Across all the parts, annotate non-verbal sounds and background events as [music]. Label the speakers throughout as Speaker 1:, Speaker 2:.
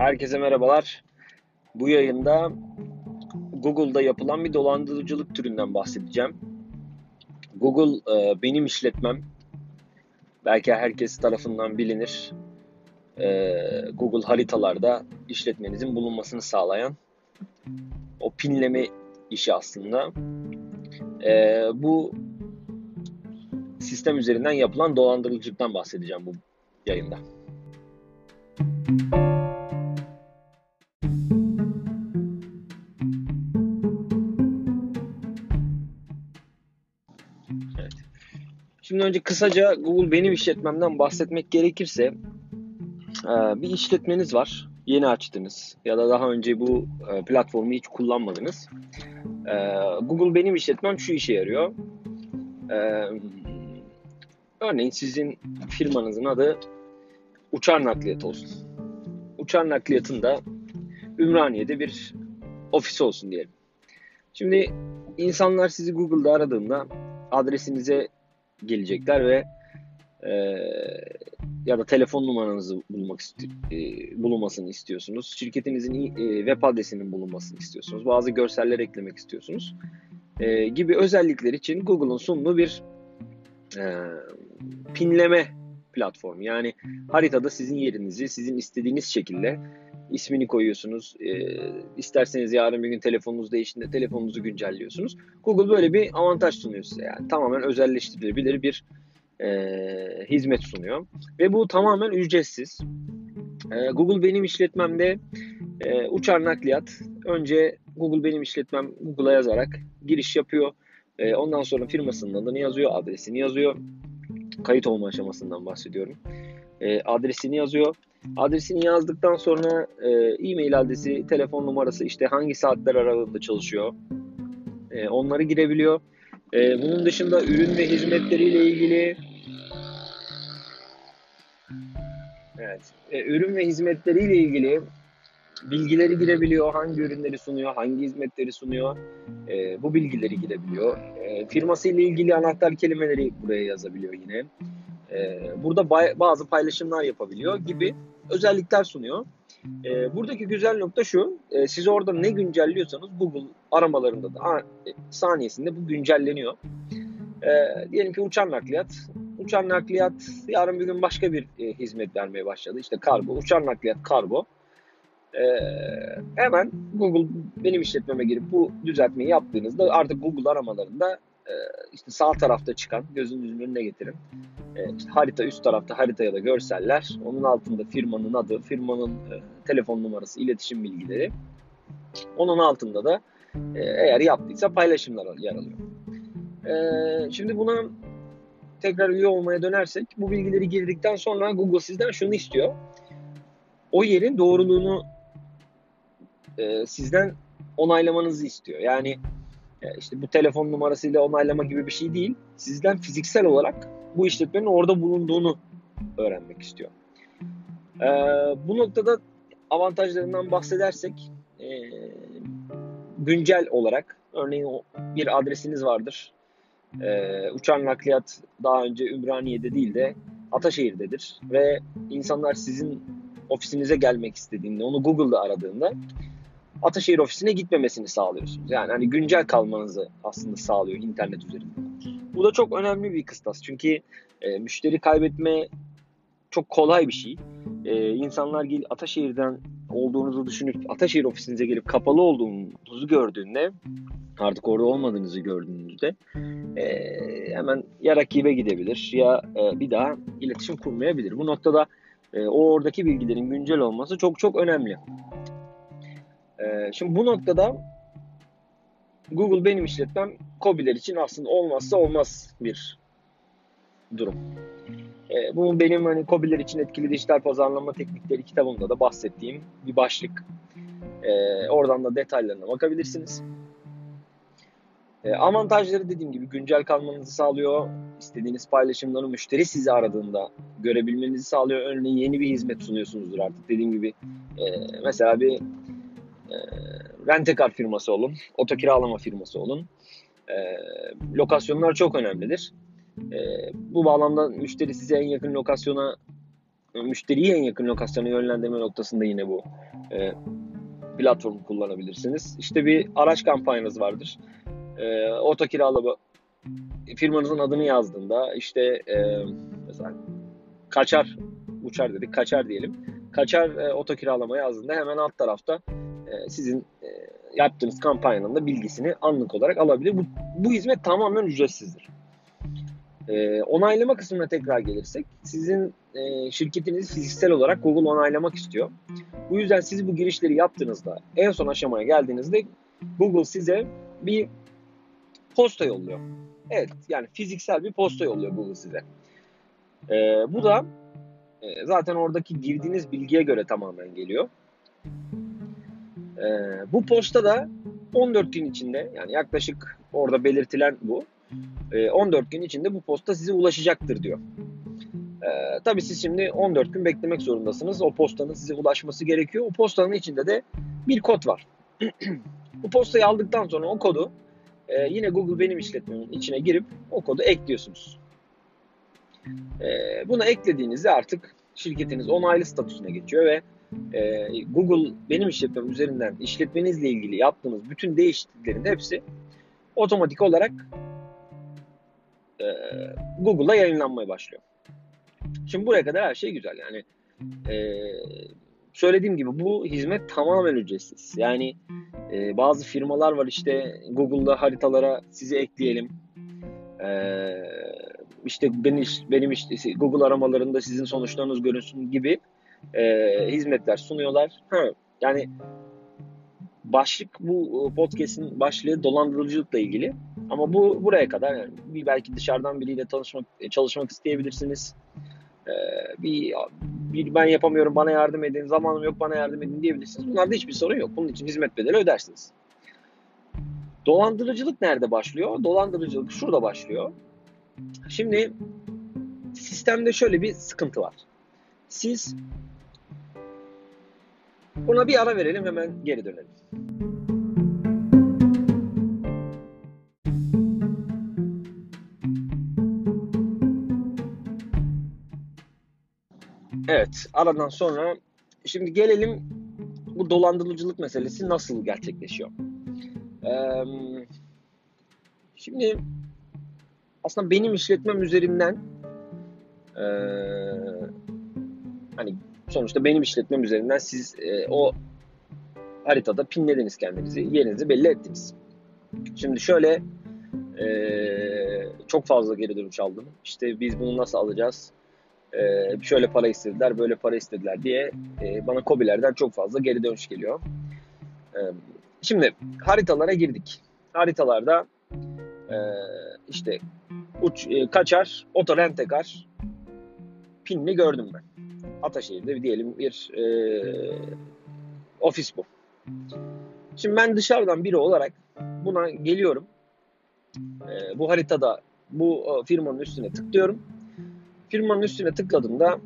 Speaker 1: Herkese merhabalar. Bu yayında Google'da yapılan bir dolandırıcılık türünden bahsedeceğim. Google e, benim işletmem. Belki herkes tarafından bilinir. E, Google haritalarda işletmenizin bulunmasını sağlayan o pinleme işi aslında. E, bu sistem üzerinden yapılan dolandırıcılıktan bahsedeceğim bu yayında. Şimdi önce kısaca Google benim işletmemden bahsetmek gerekirse e, bir işletmeniz var. Yeni açtınız ya da daha önce bu e, platformu hiç kullanmadınız. E, Google benim işletmem şu işe yarıyor. Örneğin sizin firmanızın adı uçar nakliyat olsun. Uçar nakliyatında Ümraniye'de bir ofis olsun diyelim. Şimdi insanlar sizi Google'da aradığında adresinize gelecekler ve e, ya da telefon numaranızı bulmak e, bulunmasını istiyorsunuz. Şirketinizin e, web adresinin bulunmasını istiyorsunuz. Bazı görseller eklemek istiyorsunuz. E, gibi özellikler için Google'un sunduğu bir e, pinleme platformu. Yani haritada sizin yerinizi sizin istediğiniz şekilde ismini koyuyorsunuz. E, isterseniz yarın bir gün telefonunuz değiştiğinde telefonunuzu güncelliyorsunuz. Google böyle bir avantaj sunuyor size. Yani tamamen özelleştirilebilir bir e, hizmet sunuyor. Ve bu tamamen ücretsiz. E, Google benim işletmemde e, uçar nakliyat. Önce Google benim işletmem Google'a yazarak giriş yapıyor. E, ondan sonra firmasının adını yazıyor, adresini yazıyor. Kayıt olma aşamasından bahsediyorum. E, adresini yazıyor. Adresini yazdıktan sonra e, e-mail adresi, telefon numarası, işte hangi saatler aralığında çalışıyor. E, onları girebiliyor. E, bunun dışında ürün ve hizmetleriyle ilgili Evet. E, ürün ve hizmetleriyle ilgili bilgileri girebiliyor. Hangi ürünleri sunuyor, hangi hizmetleri sunuyor. E, bu bilgileri girebiliyor. E, firması ilgili anahtar kelimeleri buraya yazabiliyor yine. E, burada bazı paylaşımlar yapabiliyor gibi özellikler sunuyor. E, buradaki güzel nokta şu, e, siz orada ne güncelliyorsanız Google aramalarında da e, saniyesinde bu güncelleniyor. E, diyelim ki uçan nakliyat, uçan nakliyat yarın bir gün başka bir e, hizmet vermeye başladı. İşte kargo, uçan nakliyat kargo. E, hemen Google benim işletmeme girip bu düzeltmeyi yaptığınızda artık Google aramalarında e, işte sağ tarafta çıkan gözünüzün önüne getirin. E, harita üst tarafta harita ya da görseller. Onun altında firmanın adı, firmanın e, telefon numarası, iletişim bilgileri. Onun altında da e, eğer yaptıysa paylaşımlar yer alıyor. E, şimdi buna tekrar üye olmaya dönersek bu bilgileri girdikten sonra Google sizden şunu istiyor. O yerin doğruluğunu sizden onaylamanızı istiyor. Yani işte bu telefon numarasıyla onaylama gibi bir şey değil. Sizden fiziksel olarak bu işletmenin orada bulunduğunu öğrenmek istiyor. E, bu noktada avantajlarından bahsedersek e, güncel olarak örneğin bir adresiniz vardır. E, uçan nakliyat daha önce Ümraniye'de değil de Ataşehir'dedir ve insanlar sizin ofisinize gelmek istediğinde onu Google'da aradığında Ataşehir ofisine gitmemesini sağlıyorsunuz. Yani hani güncel kalmanızı aslında sağlıyor internet üzerinde. Bu da çok önemli bir kıstas. Çünkü e, müşteri kaybetme çok kolay bir şey. E, insanlar gel Ataşehir'den olduğunuzu düşünüp Ataşehir ofisinize gelip kapalı olduğunuzu gördüğünde artık orada olmadığınızı gördüğünüzde e, hemen ya rakibe gidebilir ya e, bir daha iletişim kurmayabilir. Bu noktada e, o oradaki bilgilerin güncel olması çok çok önemli. E, şimdi bu noktada Google benim işletmem COBİ'ler için aslında olmazsa olmaz bir durum. E, bu benim hani COBİ'ler için etkili dijital pazarlama teknikleri kitabımda da bahsettiğim bir başlık. E, oradan da detaylarına bakabilirsiniz. E, avantajları dediğim gibi güncel kalmanızı sağlıyor. İstediğiniz paylaşımları müşteri sizi aradığında görebilmenizi sağlıyor. Örneğin yeni bir hizmet sunuyorsunuzdur artık. Dediğim gibi e, mesela bir e, rentekar firması olun, oto kiralama firması olun. E, lokasyonlar çok önemlidir. E, bu bağlamda müşteri size en yakın lokasyona müşteriyi en yakın lokasyona yönlendirme noktasında yine bu e, platformu kullanabilirsiniz. İşte bir araç kampanyanız vardır. E, oto kiralama firmanızın adını yazdığında işte e, mesela kaçar uçar dedik kaçar diyelim. Kaçar e, oto kiralama yazdığında hemen alt tarafta sizin e, yaptığınız kampanyanın da bilgisini anlık olarak alabilir. Bu, bu hizmet tamamen ücretsizdir. E, onaylama kısmına tekrar gelirsek sizin e, şirketinizi fiziksel olarak Google onaylamak istiyor. Bu yüzden siz bu girişleri yaptığınızda en son aşamaya geldiğinizde Google size bir posta yolluyor. Evet yani fiziksel bir posta yolluyor Google size. E, bu da e, zaten oradaki girdiğiniz bilgiye göre tamamen geliyor. E, bu posta da 14 gün içinde yani yaklaşık orada belirtilen bu. E, 14 gün içinde bu posta size ulaşacaktır diyor. E, tabii siz şimdi 14 gün beklemek zorundasınız. O postanın size ulaşması gerekiyor. O postanın içinde de bir kod var. [clears throat] bu postayı aldıktan sonra o kodu e, yine Google Benim işletmemin içine girip o kodu ekliyorsunuz. E, buna eklediğinizde artık şirketiniz onaylı statüsüne geçiyor ve e, Google Benim işletmem üzerinden işletmenizle ilgili yaptığınız bütün değişikliklerin hepsi otomatik olarak e, Google'a yayınlanmaya başlıyor. Şimdi buraya kadar her şey güzel. Yani e, söylediğim gibi bu hizmet tamamen ücretsiz. Yani e, bazı firmalar var işte Google'da haritalara sizi ekleyelim. E, işte benim, benim işte Google aramalarında sizin sonuçlarınız görünsün gibi e, hizmetler sunuyorlar. Ha, yani başlık bu podcast'in başlığı dolandırıcılıkla ilgili. Ama bu buraya kadar yani bir belki dışarıdan biriyle tanışmak çalışmak isteyebilirsiniz. Ee, bir, bir ben yapamıyorum bana yardım edin, zamanım yok bana yardım edin diyebilirsiniz. Bunlarda hiçbir sorun yok. Bunun için hizmet bedeli ödersiniz. Dolandırıcılık nerede başlıyor? Dolandırıcılık şurada başlıyor. Şimdi sistemde şöyle bir sıkıntı var. Siz buna bir ara verelim hemen geri dönelim. Evet, aradan sonra şimdi gelelim bu dolandırıcılık meselesi nasıl gerçekleşiyor? Ee, şimdi aslında benim işletmem üzerinden e, hani sonuçta benim işletmem üzerinden siz e, o haritada pinlediniz kendinizi, yerinizi belli ettiniz. Şimdi şöyle e, çok fazla geri dönüş aldım. İşte biz bunu nasıl alacağız? e, şöyle para istediler, böyle para istediler diye e, bana kobilerden çok fazla geri dönüş geliyor. E, şimdi haritalara girdik. Haritalarda e, işte uç, e, kaçar, oto rentekar pinini gördüm ben. Ataşehir'de diyelim bir e, ofis bu. Şimdi ben dışarıdan biri olarak buna geliyorum. E, bu haritada bu firmanın üstüne tıklıyorum firmanın üstüne tıkladığımda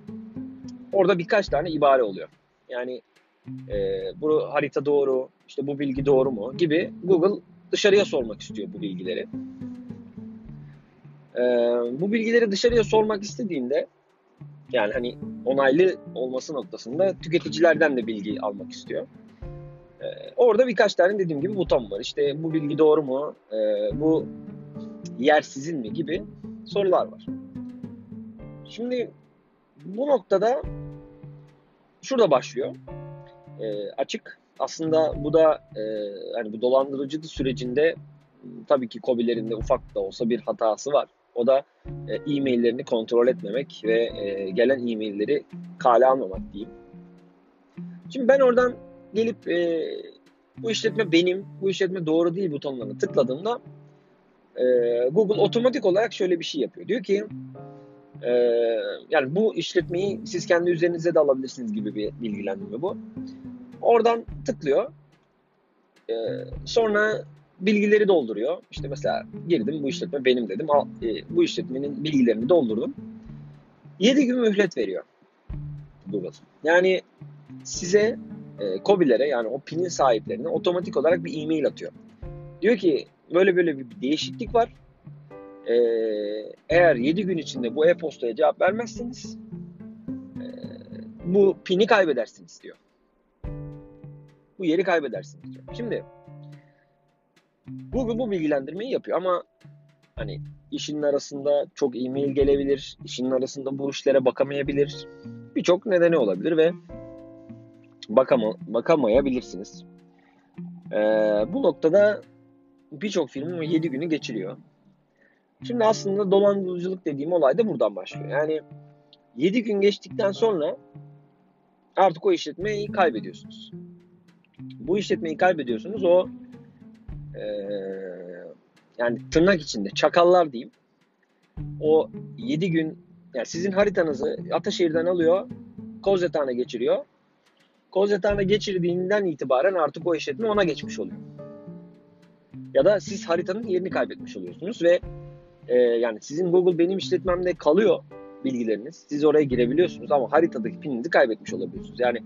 Speaker 1: orada birkaç tane ibare oluyor. Yani e, bu harita doğru, işte bu bilgi doğru mu gibi Google dışarıya sormak istiyor bu bilgileri. E, bu bilgileri dışarıya sormak istediğinde yani hani onaylı olması noktasında tüketicilerden de bilgi almak istiyor. E, orada birkaç tane dediğim gibi buton var. İşte bu bilgi doğru mu, e, bu yer sizin mi gibi sorular var. Şimdi bu noktada şurada başlıyor. E, açık. Aslında bu da e, hani bu dolandırıcılık sürecinde tabii ki COBİ'lerin de ufak da olsa bir hatası var. O da e, e-maillerini kontrol etmemek ve e, gelen e-mailleri kale almamak diyeyim. Şimdi ben oradan gelip e, bu işletme benim, bu işletme doğru değil butonlarına tıkladığımda e, Google otomatik olarak şöyle bir şey yapıyor. Diyor ki ee, yani bu işletmeyi siz kendi üzerinize de alabilirsiniz gibi bir bilgilendirme bu. Oradan tıklıyor. Ee, sonra bilgileri dolduruyor. İşte mesela girdim bu işletme benim dedim. Al, e, bu işletmenin bilgilerini doldurdum. 7 gün mühlet veriyor Google. Yani size e, COBİ'lere yani o pinin sahiplerine otomatik olarak bir e-mail atıyor. Diyor ki böyle böyle bir değişiklik var e, eğer 7 gün içinde bu e-postaya cevap vermezseniz e, bu pini kaybedersiniz diyor. Bu yeri kaybedersiniz diyor. Şimdi Google bu bilgilendirmeyi yapıyor ama hani işinin arasında çok e-mail gelebilir, işinin arasında bu işlere bakamayabilir. Birçok nedeni olabilir ve bakama, bakamayabilirsiniz. Ee, bu noktada birçok firma 7 günü geçiriyor. Şimdi aslında dolandırıcılık dediğim olay da buradan başlıyor. Yani 7 gün geçtikten sonra artık o işletmeyi kaybediyorsunuz. Bu işletmeyi kaybediyorsunuz. O e, yani tırnak içinde çakallar diyeyim. O 7 gün yani sizin haritanızı Ataşehir'den alıyor, Kozyatağı'na geçiriyor. Kozyatağı'na geçirdiğinden itibaren artık o işletme ona geçmiş oluyor. Ya da siz haritanın yerini kaybetmiş oluyorsunuz ve e, yani sizin Google benim işletmemde kalıyor bilgileriniz. Siz oraya girebiliyorsunuz ama haritadaki pininizi kaybetmiş olabiliyorsunuz. Yani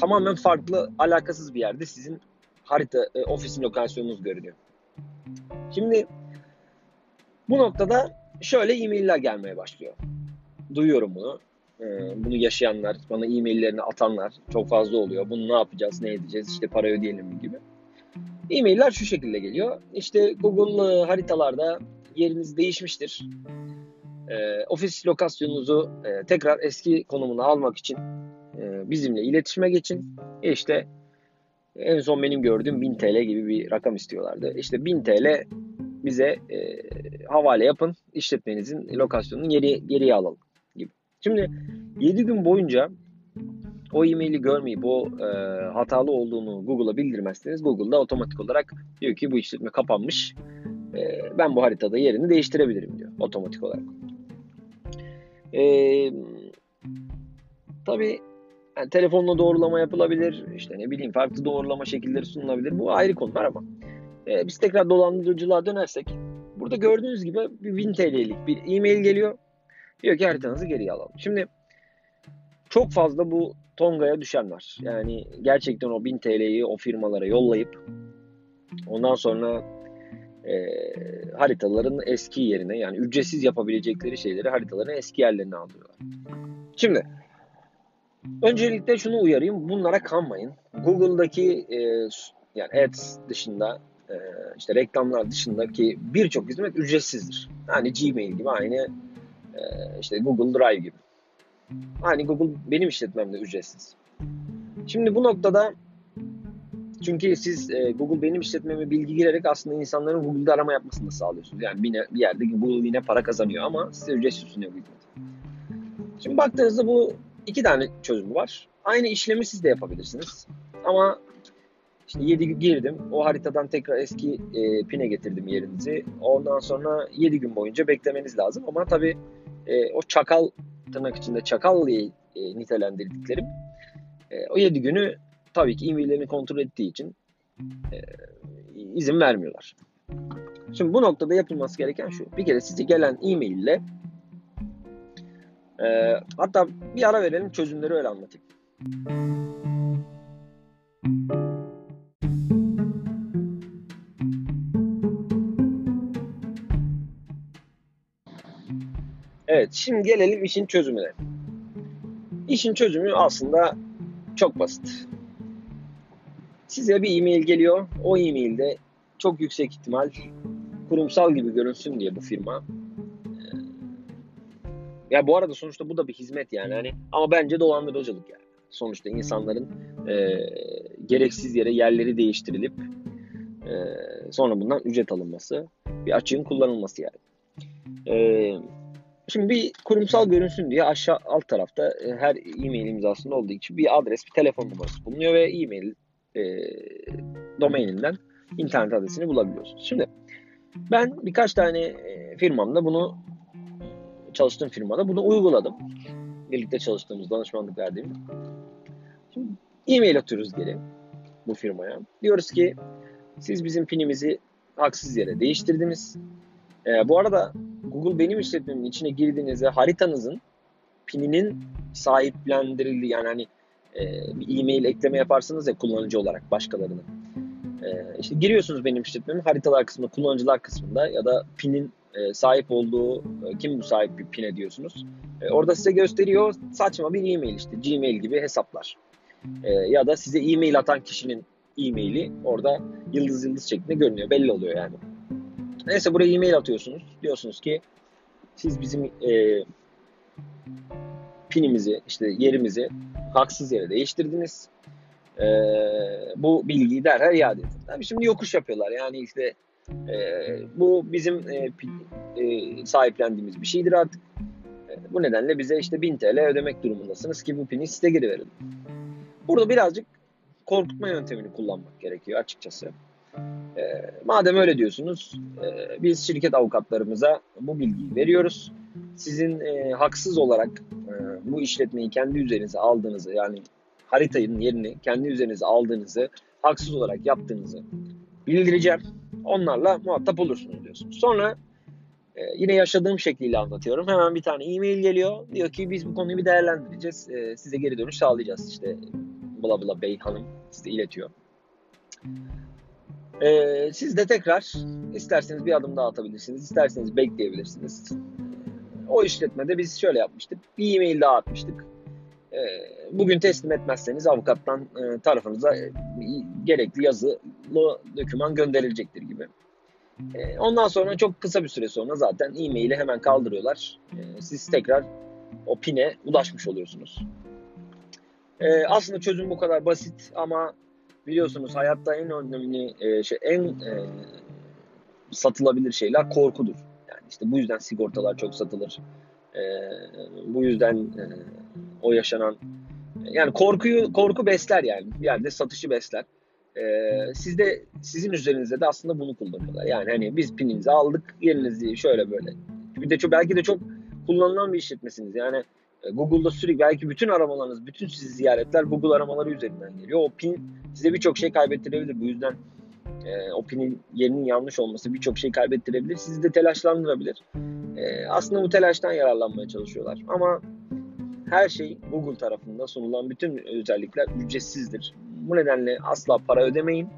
Speaker 1: tamamen farklı, alakasız bir yerde sizin harita, e, ofisin lokasyonunuz görünüyor. Şimdi bu noktada şöyle e-mailler gelmeye başlıyor. Duyuyorum bunu. Ee, bunu yaşayanlar, bana e-maillerini atanlar çok fazla oluyor. Bunu ne yapacağız, ne edeceğiz, işte para ödeyelim gibi. E-mailler şu şekilde geliyor. İşte Google haritalarda yeriniz değişmiştir. E, ofis lokasyonunuzu e, tekrar eski konumuna almak için e, bizimle iletişime geçin. E işte en son benim gördüğüm 1000 TL gibi bir rakam istiyorlardı. İşte 1000 TL bize e, havale yapın. işletmenizin lokasyonunu geri, geriye alalım gibi. Şimdi 7 gün boyunca o e-maili görmeyip o e, hatalı olduğunu Google'a bildirmezseniz Google'da otomatik olarak diyor ki bu işletme kapanmış. E, ben bu haritada yerini değiştirebilirim diyor otomatik olarak. E, tabii yani telefonla doğrulama yapılabilir. işte ne bileyim farklı doğrulama şekilleri sunulabilir. Bu ayrı konular ama e, biz tekrar dolandırıcılığa dönersek burada gördüğünüz gibi bir 1000 TL'lik bir e-mail geliyor. Diyor ki haritanızı geriye alalım. Şimdi çok fazla bu Tonga'ya düşen var. Yani gerçekten o 1000 TL'yi o firmalara yollayıp ondan sonra e, haritaların eski yerine yani ücretsiz yapabilecekleri şeyleri haritaların eski yerlerine alıyorlar. Şimdi öncelikle şunu uyarayım. Bunlara kanmayın. Google'daki e, yani ads dışında e, işte reklamlar dışındaki birçok hizmet ücretsizdir. Yani Gmail gibi aynı e, işte Google Drive gibi. Aynı Google benim işletmemde ücretsiz. Şimdi bu noktada çünkü siz e, Google benim işletmeme bilgi girerek aslında insanların Google'da arama yapmasını sağlıyorsunuz. Yani bir, bir yerde Google yine para kazanıyor ama size ücretsiz sunuyor bu hizmeti. Şimdi baktığınızda bu iki tane çözüm var. Aynı işlemi siz de yapabilirsiniz. Ama işte 7 gün girdim. O haritadan tekrar eski e, pine getirdim yerinizi. Ondan sonra 7 gün boyunca beklemeniz lazım. Ama tabii e, o çakal tırnak içinde çakal diye e, nitelendirdiklerim e, o 7 günü tabii ki e-maillerini kontrol ettiği için e, izin vermiyorlar. Şimdi bu noktada yapılması gereken şu. Bir kere size gelen e-mail ile e, hatta bir ara verelim çözümleri öyle anlatayım. Evet, şimdi gelelim işin çözümüne. İşin çözümü aslında çok basit. Size bir e-mail geliyor. O e-mailde çok yüksek ihtimal kurumsal gibi görünsün diye bu firma. Ya bu arada sonuçta bu da bir hizmet yani. Hani ama bence dolandırıcılık yani. Sonuçta insanların e, gereksiz yere yerleri değiştirilip e, sonra bundan ücret alınması, bir açığın kullanılması yani. E, Şimdi bir kurumsal görünsün diye aşağı alt tarafta e, her e-mail imzasında olduğu için bir adres, bir telefon numarası bulunuyor ve e-mail e, domaininden internet adresini bulabiliyorsunuz. Şimdi ben birkaç tane e, firmamda bunu çalıştığım firmada bunu uyguladım. Birlikte çalıştığımız danışmanlık verdiğim. Şimdi e-mail atıyoruz geri bu firmaya. Diyoruz ki siz bizim pinimizi haksız yere değiştirdiniz. E, bu arada Google benim işletmemin içine girdiğinizde haritanızın pininin sahiplendirildiği yani hani e, bir e-mail ekleme yaparsınız ya kullanıcı olarak başkalarına. E, işte giriyorsunuz benim işletmemin haritalar kısmında, kullanıcılar kısmında ya da pinin e, sahip olduğu, e, kim sahip bir pine diyorsunuz. E, orada size gösteriyor saçma bir e-mail işte Gmail gibi hesaplar. E, ya da size e-mail atan kişinin e-maili orada yıldız yıldız şeklinde görünüyor. Belli oluyor yani. Neyse buraya e-mail atıyorsunuz. Diyorsunuz ki siz bizim e, pinimizi, işte yerimizi haksız yere değiştirdiniz. E, bu bilgiyi derhal iade edin. Tabii şimdi yokuş yapıyorlar. Yani işte e, bu bizim e, e, sahiplendiğimiz bir şeydir artık. E, bu nedenle bize işte 1000 TL ödemek durumundasınız ki bu pini size geri verin. Burada birazcık korkutma yöntemini kullanmak gerekiyor açıkçası. E, madem öyle diyorsunuz, e, biz şirket avukatlarımıza bu bilgiyi veriyoruz. Sizin e, haksız olarak e, bu işletmeyi kendi üzerinize aldığınızı, yani haritanın yerini kendi üzerinize aldığınızı, haksız olarak yaptığınızı bildireceğim. Onlarla muhatap olursunuz diyorsunuz. Sonra e, yine yaşadığım şekliyle anlatıyorum. Hemen bir tane e-mail geliyor. Diyor ki biz bu konuyu bir değerlendireceğiz. E, size geri dönüş sağlayacağız. İşte bla bla bey hanım size iletiyor. E, siz de tekrar isterseniz bir adım daha atabilirsiniz. isterseniz bekleyebilirsiniz. O işletmede biz şöyle yapmıştık. Bir e-mail daha atmıştık. E, bugün teslim etmezseniz avukattan e, tarafınıza e, gerekli yazılı doküman gönderilecektir gibi. E, ondan sonra çok kısa bir süre sonra zaten e-maili hemen kaldırıyorlar. E, siz tekrar o pine ulaşmış oluyorsunuz. E, aslında çözüm bu kadar basit ama biliyorsunuz hayatta en önemli e, şey en e, satılabilir şeyler korkudur. Yani işte bu yüzden sigortalar çok satılır. E, bu yüzden e, o yaşanan yani korkuyu korku besler yani bir yerde satışı besler. Ee, siz de sizin üzerinizde de aslında bunu kullanıyorlar. Yani hani biz pininizi aldık, yerinizi şöyle böyle. Bir de çok belki de çok kullanılan bir işletmesiniz. Yani e, Google'da sürekli belki bütün aramalarınız, bütün sizi ziyaretler Google aramaları üzerinden geliyor. O pin size birçok şey kaybettirebilir. Bu yüzden e, o pinin yerinin yanlış olması birçok şey kaybettirebilir. Sizi de telaşlandırabilir. E, aslında bu telaştan yararlanmaya çalışıyorlar. Ama her şey Google tarafından sunulan bütün özellikler ücretsizdir. Bu nedenle asla para ödemeyin.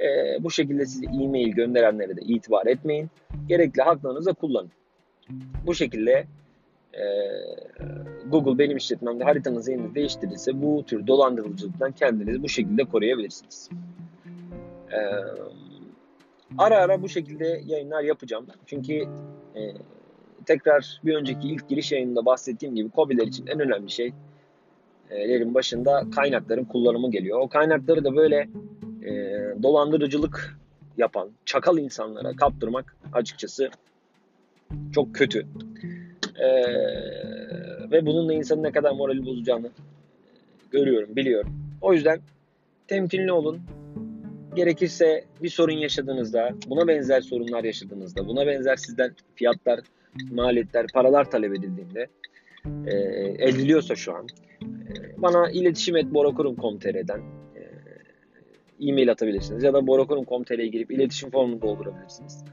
Speaker 1: E, bu şekilde size e-mail gönderenlere de itibar etmeyin. Gerekli haklarınızı kullanın. Bu şekilde e, Google benim işletmemde haritanızı yeniden değiştirirse bu tür dolandırıcılıktan kendinizi bu şekilde koruyabilirsiniz. E, ara ara bu şekilde yayınlar yapacağım. Çünkü e, tekrar bir önceki ilk giriş yayınında bahsettiğim gibi COBİ'ler için en önemli şey lerin başında kaynakların kullanımı geliyor. O kaynakları da böyle e, dolandırıcılık yapan çakal insanlara kaptırmak açıkçası çok kötü. E, ve bununla insanın ne kadar morali bozacağını görüyorum, biliyorum. O yüzden temkinli olun. Gerekirse bir sorun yaşadığınızda, buna benzer sorunlar yaşadığınızda, buna benzer sizden fiyatlar, maliyetler, paralar talep edildiğinde e, ediliyorsa şu an e, bana iletişim et borakurum.com.tr'den e, e-mail atabilirsiniz ya da borakurum.com.tr'ye girip iletişim formunu doldurabilirsiniz.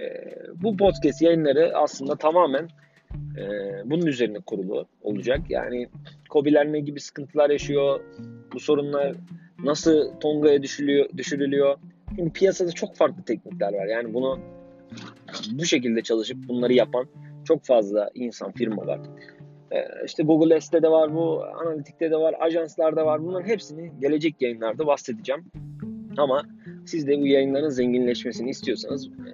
Speaker 1: E, bu podcast yayınları aslında tamamen e, bunun üzerine kurulu olacak. Yani COBİ'ler ne gibi sıkıntılar yaşıyor, bu sorunlar nasıl Tonga'ya düşülüyor, düşürülüyor. Çünkü piyasada çok farklı teknikler var. Yani bunu bu şekilde çalışıp bunları yapan çok fazla insan, firma var. Ee, işte Google S'te de var bu, analitikte de var, ajanslarda var. Bunların hepsini gelecek yayınlarda bahsedeceğim. Ama siz de bu yayınların zenginleşmesini istiyorsanız e,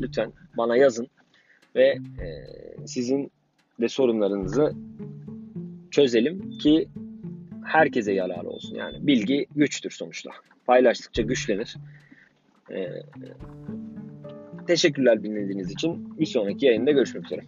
Speaker 1: lütfen bana yazın ve e, sizin de sorunlarınızı çözelim ki herkese yararı olsun. Yani bilgi güçtür sonuçta. Paylaştıkça güçlenir. Ee, teşekkürler dinlediğiniz için. Bir sonraki yayında görüşmek üzere.